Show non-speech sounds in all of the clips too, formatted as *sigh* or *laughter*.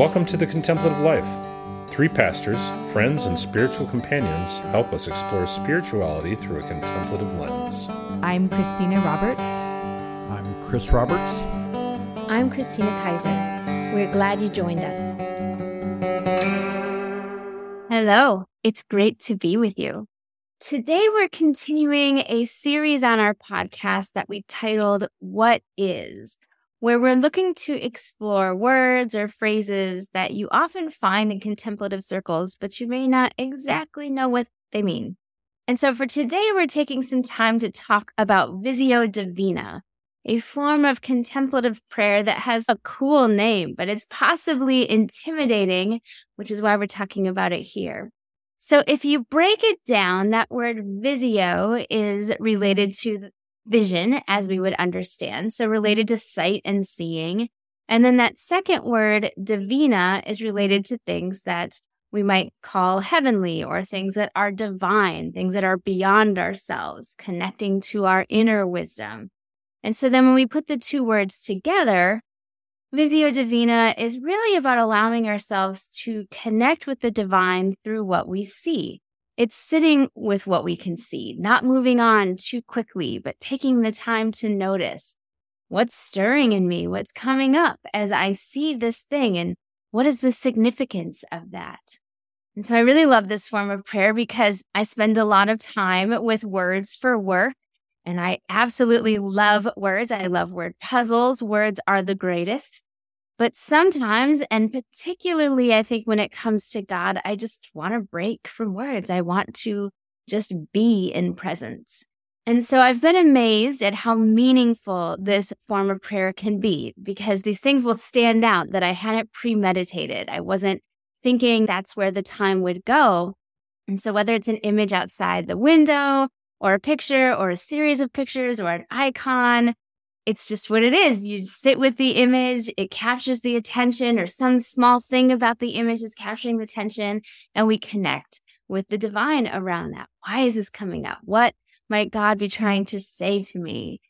Welcome to the Contemplative Life. Three pastors, friends, and spiritual companions help us explore spirituality through a contemplative lens. I'm Christina Roberts. I'm Chris Roberts. I'm Christina Kaiser. We're glad you joined us. Hello, it's great to be with you. Today, we're continuing a series on our podcast that we titled What Is, where we're looking to explore words or phrases that you often find in contemplative circles, but you may not exactly know what they mean. And so for today, we're taking some time to talk about Visio Divina, a form of contemplative prayer that has a cool name, but it's possibly intimidating, which is why we're talking about it here. So if you break it down, that word visio is related to vision, as we would understand. So related to sight and seeing. And then that second word, divina, is related to things that we might call heavenly or things that are divine, things that are beyond ourselves, connecting to our inner wisdom. And so then when we put the two words together, Visio Divina is really about allowing ourselves to connect with the divine through what we see. It's sitting with what we can see, not moving on too quickly, but taking the time to notice what's stirring in me, what's coming up as I see this thing, and what is the significance of that. And so I really love this form of prayer because I spend a lot of time with words for work. And I absolutely love words. I love word puzzles. Words are the greatest. But sometimes, and particularly, I think when it comes to God, I just want to break from words. I want to just be in presence. And so I've been amazed at how meaningful this form of prayer can be because these things will stand out that I hadn't premeditated. I wasn't thinking that's where the time would go. And so whether it's an image outside the window or a picture or a series of pictures or an icon, it's just what it is. You sit with the image, it captures the attention, or some small thing about the image is capturing the attention, and we connect with the divine around that. Why is this coming up? What might God be trying to say to me?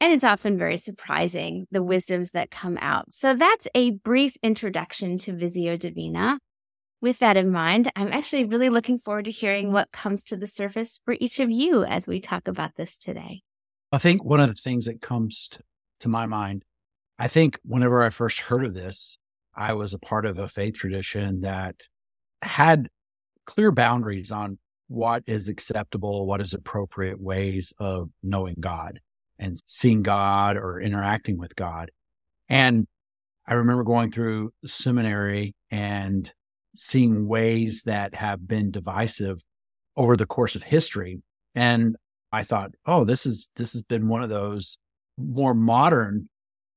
And it's often very surprising, the wisdoms that come out. So that's a brief introduction to Visio Divina. With that in mind, I'm actually really looking forward to hearing what comes to the surface for each of you as we talk about this today. I think one of the things that comes to, my mind, I think whenever I first heard of this, I was a part of a faith tradition that had clear boundaries on what is acceptable, what is appropriate ways of knowing God and seeing God or interacting with God. And I remember going through seminary and seeing ways that have been divisive over the course of history. And I thought, oh, this is this has been one of those more modern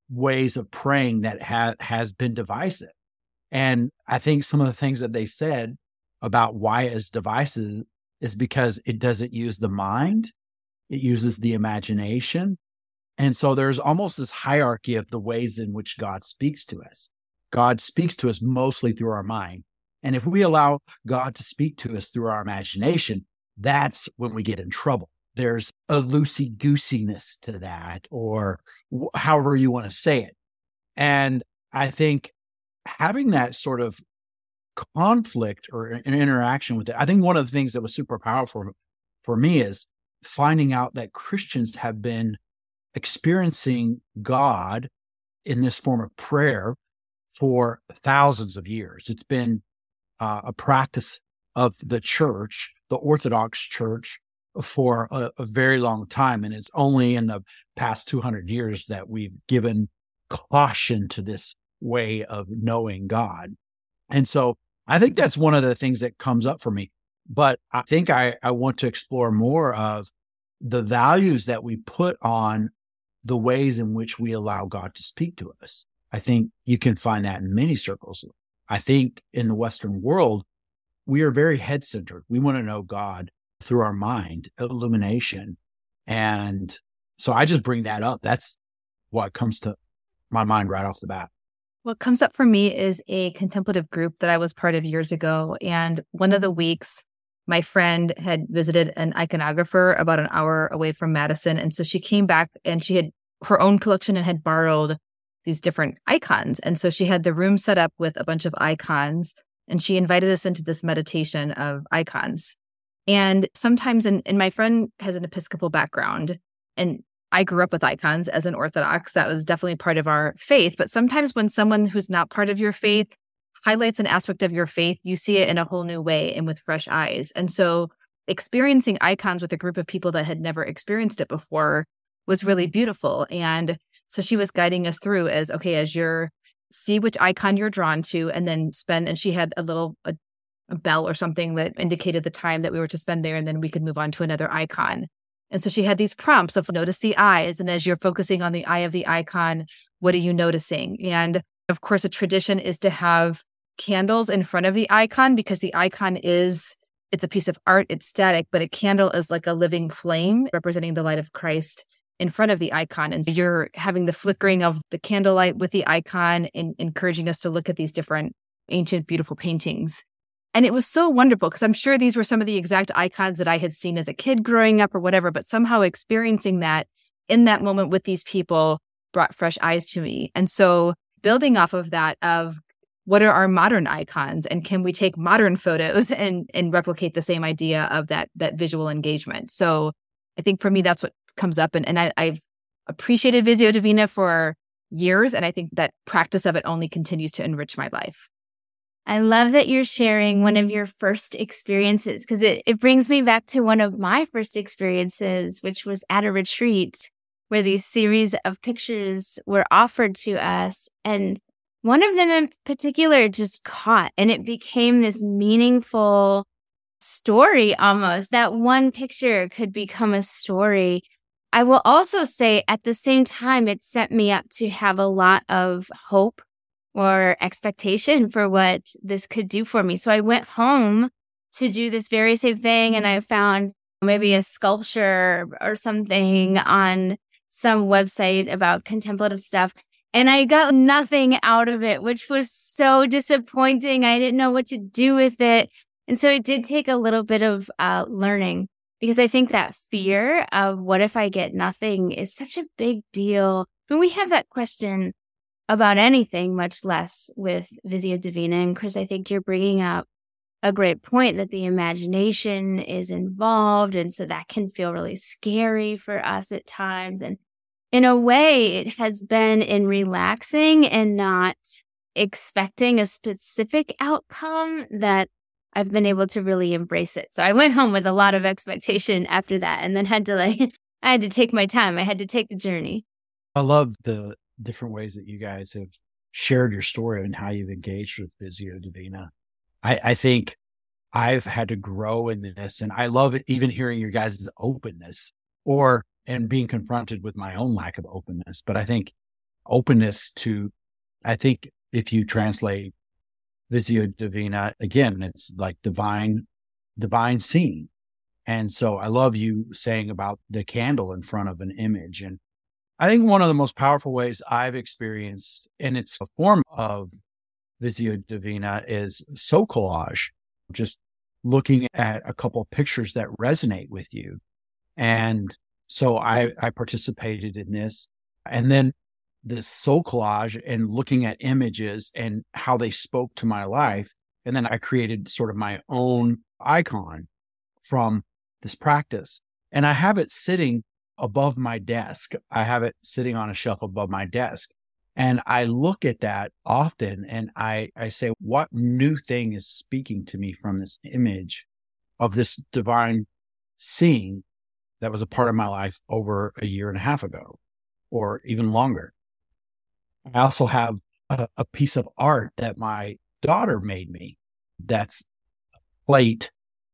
ways of praying that ha- has been divisive. And I think some of the things that they said about why it's divisive is because it doesn't use the mind, it uses the imagination. And so there's almost this hierarchy of the ways in which God speaks to us. God speaks to us mostly through our mind. And if we allow God to speak to us through our imagination, that's when we get in trouble there's a loosey goosiness to that, or wh- however you want to say it. And I think having that sort of conflict or an interaction with it, I think one of the things that was super powerful for me is finding out that Christians have been experiencing God in this form of prayer for thousands of years. It's been uh, a practice of the church, the Orthodox Church, for a, a, very long time. And it's only in the past 200 years that we've given caution to this way of knowing God. And so I think that's one of the things that comes up for me. But I think I, I want to explore more of the values that we put on the ways in which we allow God to speak to us. I think you can find that in many circles. I think in the Western world, we are very head centered. We want to know God through our mind, illumination. And so I just bring that up. That's what comes to my mind right off the bat. What comes up for me is a contemplative group that I was part of years ago. And one of the weeks, my friend had visited an iconographer about an hour away from Madison. And so she came back and she had her own collection and had borrowed these different icons. And so she had the room set up with a bunch of icons and she invited us into this meditation of icons. And sometimes, and, and my friend has an Episcopal background, and I grew up with icons as an Orthodox. That was definitely part of our faith. But sometimes when someone who's not part of your faith highlights an aspect of your faith, you see it in a whole new way and with fresh eyes. And so experiencing icons with a group of people that had never experienced it before was really beautiful. And so she was guiding us through as okay, as you're see which icon you're drawn to and then spend and she had a little a, a bell or something that indicated the time that we were to spend there and then we could move on to another icon. And so she had these prompts of notice the eyes. And as you're focusing on the eye of the icon, what are you noticing? And of course, a tradition is to have candles in front of the icon because the icon is it's a piece of art, it's static, but a candle is like a living flame representing the light of Christ in front of the icon. And so you're having the flickering of the candlelight with the icon and encouraging us to look at these different ancient, beautiful paintings. And it was so wonderful because I'm sure these were some of the exact icons that I had seen as a kid growing up or whatever, but somehow experiencing that in that moment with these people brought fresh eyes to me. And so building off of that of what are our modern icons and can we take modern photos *laughs* and and replicate the same idea of that that visual engagement so i think for me that's what comes up and, and I, i've appreciated visio divina for years and i think that practice of it only continues to enrich my life I love that you're sharing one of your first experiences because it, it brings me back to one of my first experiences, which was at a retreat where these series of pictures were offered to us. And one of them in particular just caught and it became this meaningful story almost. That one picture could become a story. I will also say at the same time, it set me up to have a lot of hope or expectation for what this could do for me. So I went home to do this very same thing and I found maybe a sculpture or something on some website about contemplative stuff and I got nothing out of it, which was so disappointing. I didn't know what to do with it. And so it did take a little bit of uh, learning because I think that fear of what if I get nothing is such a big deal. When we have that question about anything, much less with Visio Divina. And Chris, I think you're bringing up a great point that the imagination is involved. And so that can feel really scary for us at times. And in a way, it has been in relaxing and not expecting a specific outcome that I've been able to really embrace it. So I went home with a lot of expectation after that and then had to like, *laughs* I had to take my time. I had to take the journey. I love the different ways that you guys have shared your story and how you've engaged with Visio Divina. I, I think I've had to grow in this and I love it, even hearing your guys' openness or and being confronted with my own lack of openness. But I think openness to, I think if you translate Visio Divina, again, it's like divine, divine seeing. And so I love you saying about the candle in front of an image. And I think one of the most powerful ways I've experienced, and it's a form of Visio Divina, is soul collage, just looking at a couple of pictures that resonate with you. And so I, I participated in this. And then this soul collage and looking at images and how they spoke to my life. And then I created sort of my own icon from this practice. And I have it sitting above my desk. I have it sitting on a shelf above my desk. And I look at that often and I, I say, what new thing is speaking to me from this image of this divine seeing that was a part of my life over a year and a half ago or even longer. I also have a, a piece of art that my daughter made me that's plate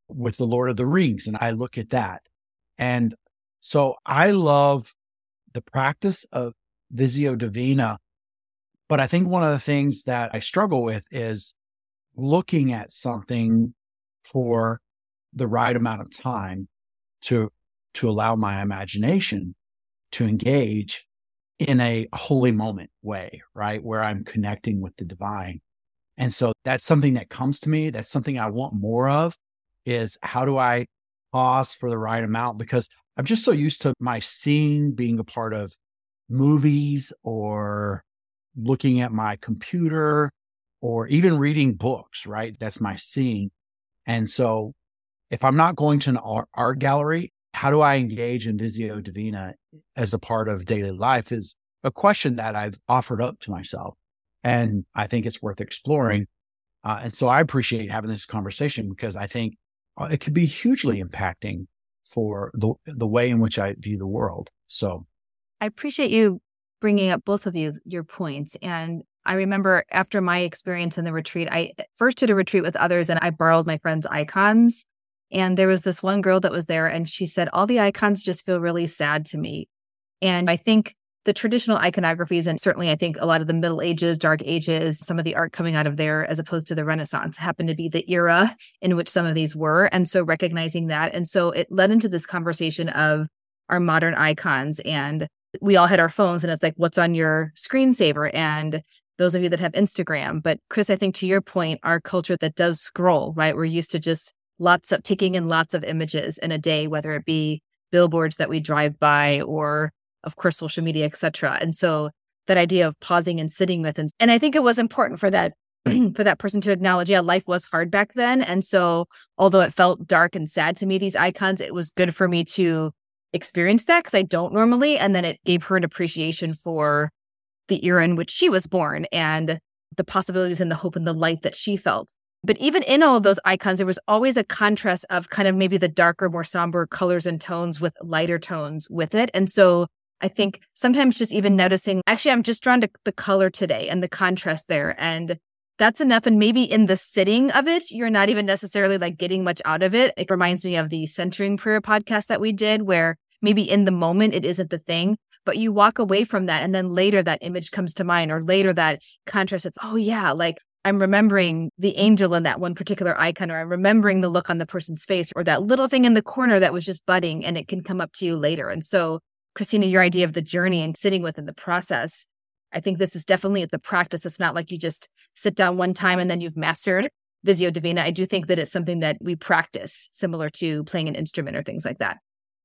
with the Lord of the Rings. And I look at that. And so I love the practice of Visio Divina. But I think one of the things that I struggle with is looking at something for the right amount of time to to allow my imagination to engage in a holy moment way, right? Where I'm connecting with the divine. And so that's something that comes to me. That's something I want more of is how do I pause for the right amount? Because I'm just so used to my seeing being a part of movies or looking at my computer or even reading books, right? That's my seeing. And so if I'm not going to an art, gallery, how do I engage in Visio Divina as a part of daily life is a question that I've offered up to myself. And I think it's worth exploring. Uh, and so I appreciate having this conversation because I think uh, it could be hugely impacting for the, the way in which I view the world. So I appreciate you bringing up both of you, your points. And I remember after my experience in the retreat, I first did a retreat with others and I borrowed my friend's icons. And there was this one girl that was there and she said, All the icons just feel really sad to me. And I think the traditional iconographies, and certainly I think a lot of the Middle Ages, Dark Ages, some of the art coming out of there, as opposed to the Renaissance, happened to be the era in which some of these were. And so recognizing that. And so it led into this conversation of our modern icons. And we all had our phones, and it's like, what's on your screensaver? And those of you that have Instagram. But Chris, I think to your point, our culture that does scroll, right? We're used to just lots of taking in lots of images in a day, whether it be billboards that we drive by or of course social media, etc. And so that idea of pausing and sitting with and and I think it was important for that *clears throat* for that person to acknowledge, yeah, life was hard back then. And so although it felt dark and sad to me, these icons, it was good for me to experience that because I don't normally. And then it gave her an appreciation for the era in which she was born and the possibilities and the hope and the light that she felt. But even in all of those icons, there was always a contrast of kind of maybe the darker, more somber colors and tones with lighter tones with it. And so I think sometimes just even noticing, actually, I'm just drawn to the color today and the contrast there. And that's enough. And maybe in the sitting of it, you're not even necessarily like getting much out of it. It reminds me of the centering prayer podcast that we did, where maybe in the moment it isn't the thing, but you walk away from that. And then later that image comes to mind, or later that contrast, it's, oh, yeah, like I'm remembering the angel in that one particular icon, or I'm remembering the look on the person's face, or that little thing in the corner that was just budding and it can come up to you later. And so, Christina, your idea of the journey and sitting within the process, I think this is definitely at the practice. It's not like you just sit down one time and then you've mastered Visio Divina. I do think that it's something that we practice, similar to playing an instrument or things like that.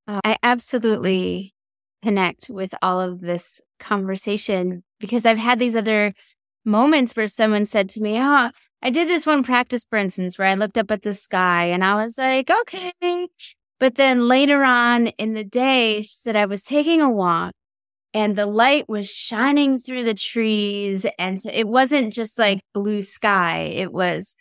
Uh, I absolutely connect with all of this conversation because I've had these other moments where someone said to me, Oh, I did this one practice, for instance, where I looked up at the sky and I was like, okay. But then later on in the day, she said I was taking a walk and the light was shining through the trees. And so it wasn't just like blue sky. It was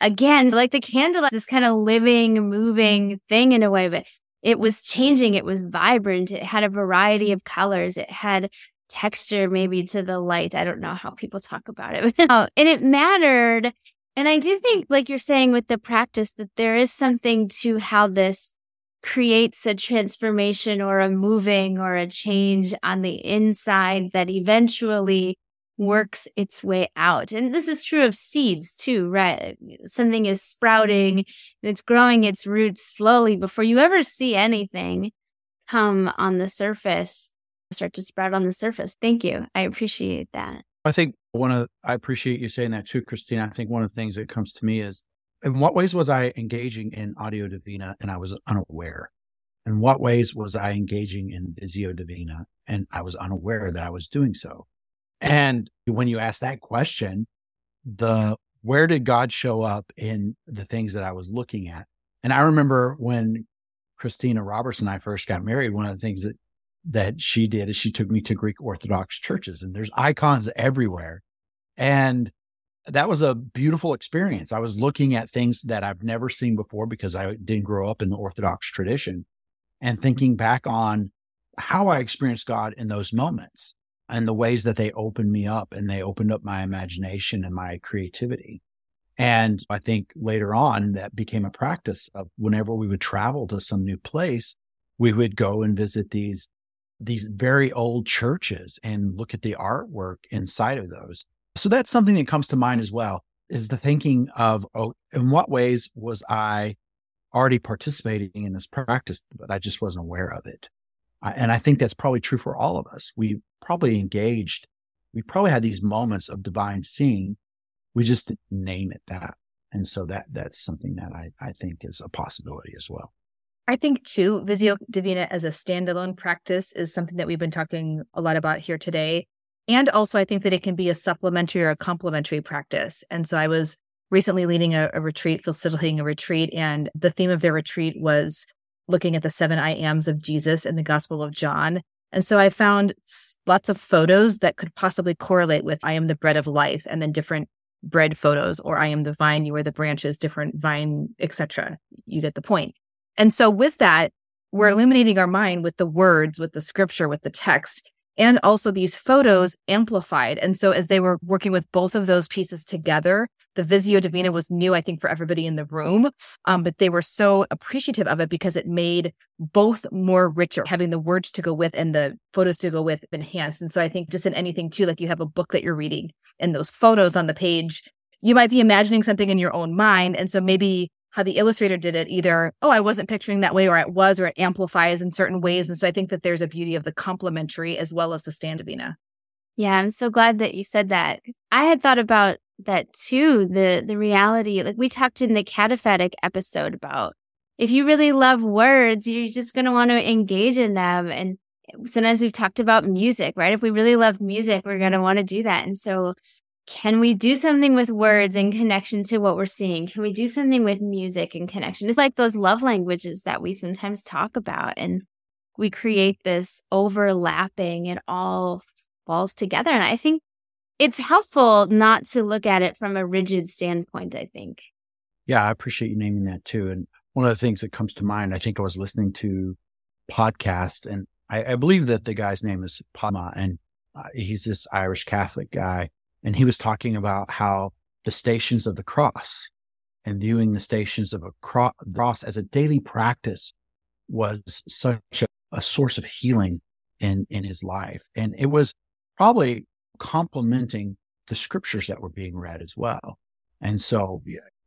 again, like the candlelight, this kind of living, moving thing in a way, but it was changing. It was vibrant. It had a variety of colors. It had texture maybe to the light. I don't know how people talk about it. *laughs* Oh, and it mattered. And I do think, like you're saying with the practice, that there is something to how this creates a transformation or a moving or a change on the inside that eventually works its way out. And this is true of seeds too, right? Something is sprouting and it's growing its roots slowly before you ever see anything come on the surface start to sprout on the surface. Thank you. I appreciate that. I think one of I appreciate you saying that too, Christina. I think one of the things that comes to me is in what ways was I engaging in Audio Divina and I was unaware? In what ways was I engaging in Visio Divina and I was unaware that I was doing so? And when you ask that question, the where did God show up in the things that I was looking at? And I remember when Christina Roberts and I first got married, one of the things that that she did is she took me to Greek Orthodox churches and there's icons everywhere. And that was a beautiful experience. I was looking at things that I've never seen before because I didn't grow up in the Orthodox tradition and thinking back on how I experienced God in those moments and the ways that they opened me up and they opened up my imagination and my creativity. And I think later on that became a practice of whenever we would travel to some new place, we would go and visit these these very old churches and look at the artwork inside of those. So that's something that comes to mind as well is the thinking of, oh, in what ways was I already participating in this practice, but I just wasn't aware of it. And I think that's probably true for all of us. We probably engaged, we probably had these moments of divine seeing. We just didn't name it that. And so that that's something that I, I think is a possibility as well. I think too, Visio Divina as a standalone practice is something that we've been talking a lot about here today. And also, I think that it can be a supplementary or a complementary practice. And so I was recently leading a, a retreat, facilitating a retreat, and the theme of their retreat was looking at the seven I ams of Jesus in the Gospel of John. And so I found lots of photos that could possibly correlate with I am the bread of life and then different bread photos or I am the vine, you are the branches, different vine, etc. You get the point. And so with that, we're mm-hmm. illuminating our mind with the words, with the scripture, with the text and also these photos amplified. And so as they were working with both of those pieces together, the Visio Divina was new, I think, for everybody in the room. Um, but they were so appreciative of it because it made both more richer, having the words to go with and the photos to go with enhanced. And so I think just in anything too, like you have a book that you're reading and those photos on the page, you might be imagining something in your own mind. And so maybe how the illustrator did it either oh i wasn't picturing that way or it was or it amplifies in certain ways and so i think that there's a beauty of the complementary as well as the standavina yeah i'm so glad that you said that i had thought about that too the the reality like we talked in the kataphatic episode about if you really love words you're just going to want to engage in them and sometimes we've talked about music right? If we really love music we're going to want to do that and so can we do something with words in connection to what we're seeing? Can we do something with music in connection? It's like those love languages that we sometimes talk about, and we create this overlapping, it all falls together. And I think it's helpful not to look at it from a rigid standpoint, I think. Yeah, I appreciate you naming that too. And one of the things that comes to mind, I think I was listening to podcast and I, I believe that the guy's name is Padma and uh, he's this Irish Catholic guy and he was talking about how the stations of the cross and viewing the stations of a cross as a daily practice was such a, a source of healing in, in his life. And it was probably complementing the scriptures that were being read as well. And so,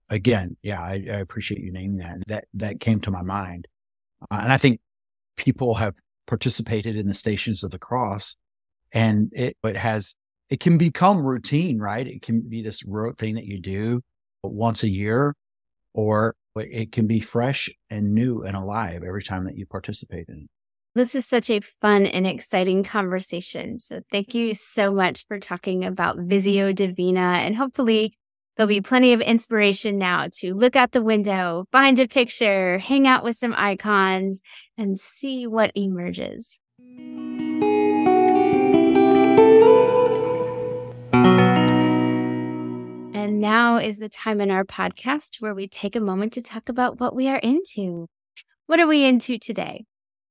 again, yeah, I, I appreciate you naming that. That that came to my mind, uh, and I think people have participated in the Stations of the Cross, and it, it has it can become routine, right? It can be this rote thing that you do once a year, or it can be fresh and new and alive every time that you participate in it. This is such a fun and exciting conversation. So thank you so much for talking about Visio Divina. And hopefully there'll be plenty of inspiration now to look out the window, find a picture, hang out with some icons, and see what emerges. And now is the time in our podcast where we take a moment to talk about what we are into. What are we into today?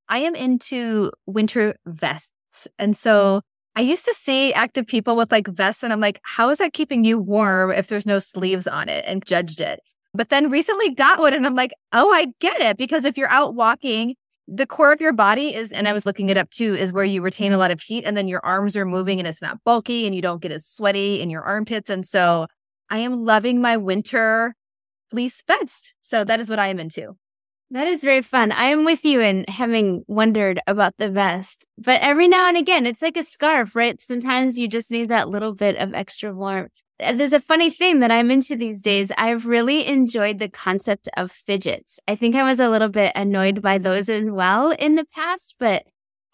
I am into winter vests. And so I used to see active people with like vests, and I'm like, how is that keeping you warm if there's no sleeves on it? And judged it. But then recently got one, and I'm like, oh, I get it. Because if you're out walking, the core of your body is, and I was looking it up too, is where you retain a lot of heat, and then your arms are moving and it's not bulky, and you don't get as sweaty in your armpits. And so I am loving my winter fleece vest. So that is what I am into. That is very fun. I am with you in having wondered about the vest, but every now and again, it's like a scarf, right? Sometimes you just need that little bit of extra warmth. Uh, there's a funny thing that I'm into these days. I've really enjoyed the concept of fidgets. I think I was a little bit annoyed by those as well in the past, but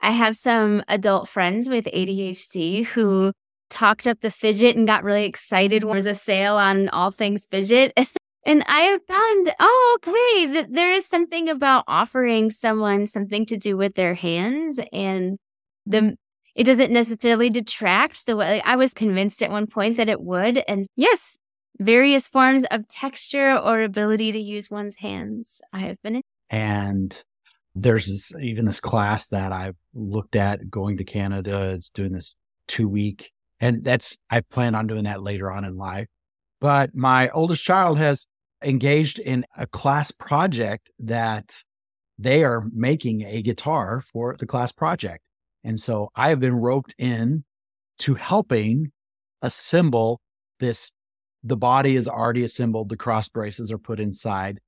I have some adult friends with ADHD who talked up the fidget and got really excited when there was a sale on all things fidget. *laughs* and I have found, oh, okay, that there is something about offering someone something to do with their hands and the it doesn't necessarily detract the way I was convinced at one point that it would. And yes, various forms of texture or ability to use one's hands. I have been in. And there's this, even this class that I've looked at going to Canada. It's doing this two week and that's, I plan on doing that later on in life. But my oldest child has engaged in a class project that they are making a guitar for the class project. And so I have been roped in to helping assemble this. The body is already assembled. The cross braces are put inside.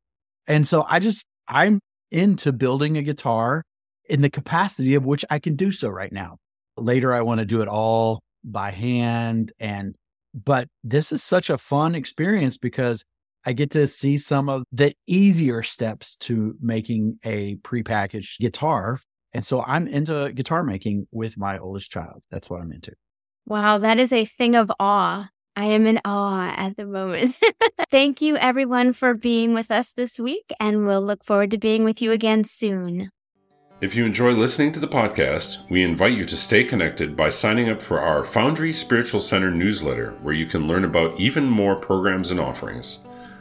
And so I just, I'm into building a guitar in the capacity of which I can do so right now. Later, I want to do it all by hand and but this is such a fun experience because I get to see some of the easier steps to making a prepackaged guitar. And so I'm into guitar making with my oldest child. That's what I'm into. Wow, that is a thing of awe. I am in awe at the moment. *laughs* Thank you, everyone, for being with us this week, and we'll look forward to being with you again soon. If you enjoy listening to the podcast, we invite you to stay connected by signing up for our Foundry Spiritual Center newsletter, where you can learn about even more programs and offerings.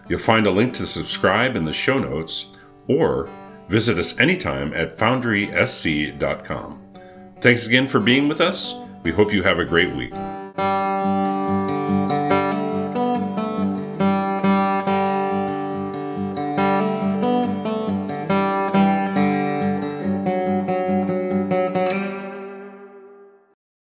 You'll find a link to subscribe in the show notes, or visit us anytime at foundrysc.com. Thanks again for being with us. We hope you have a great week.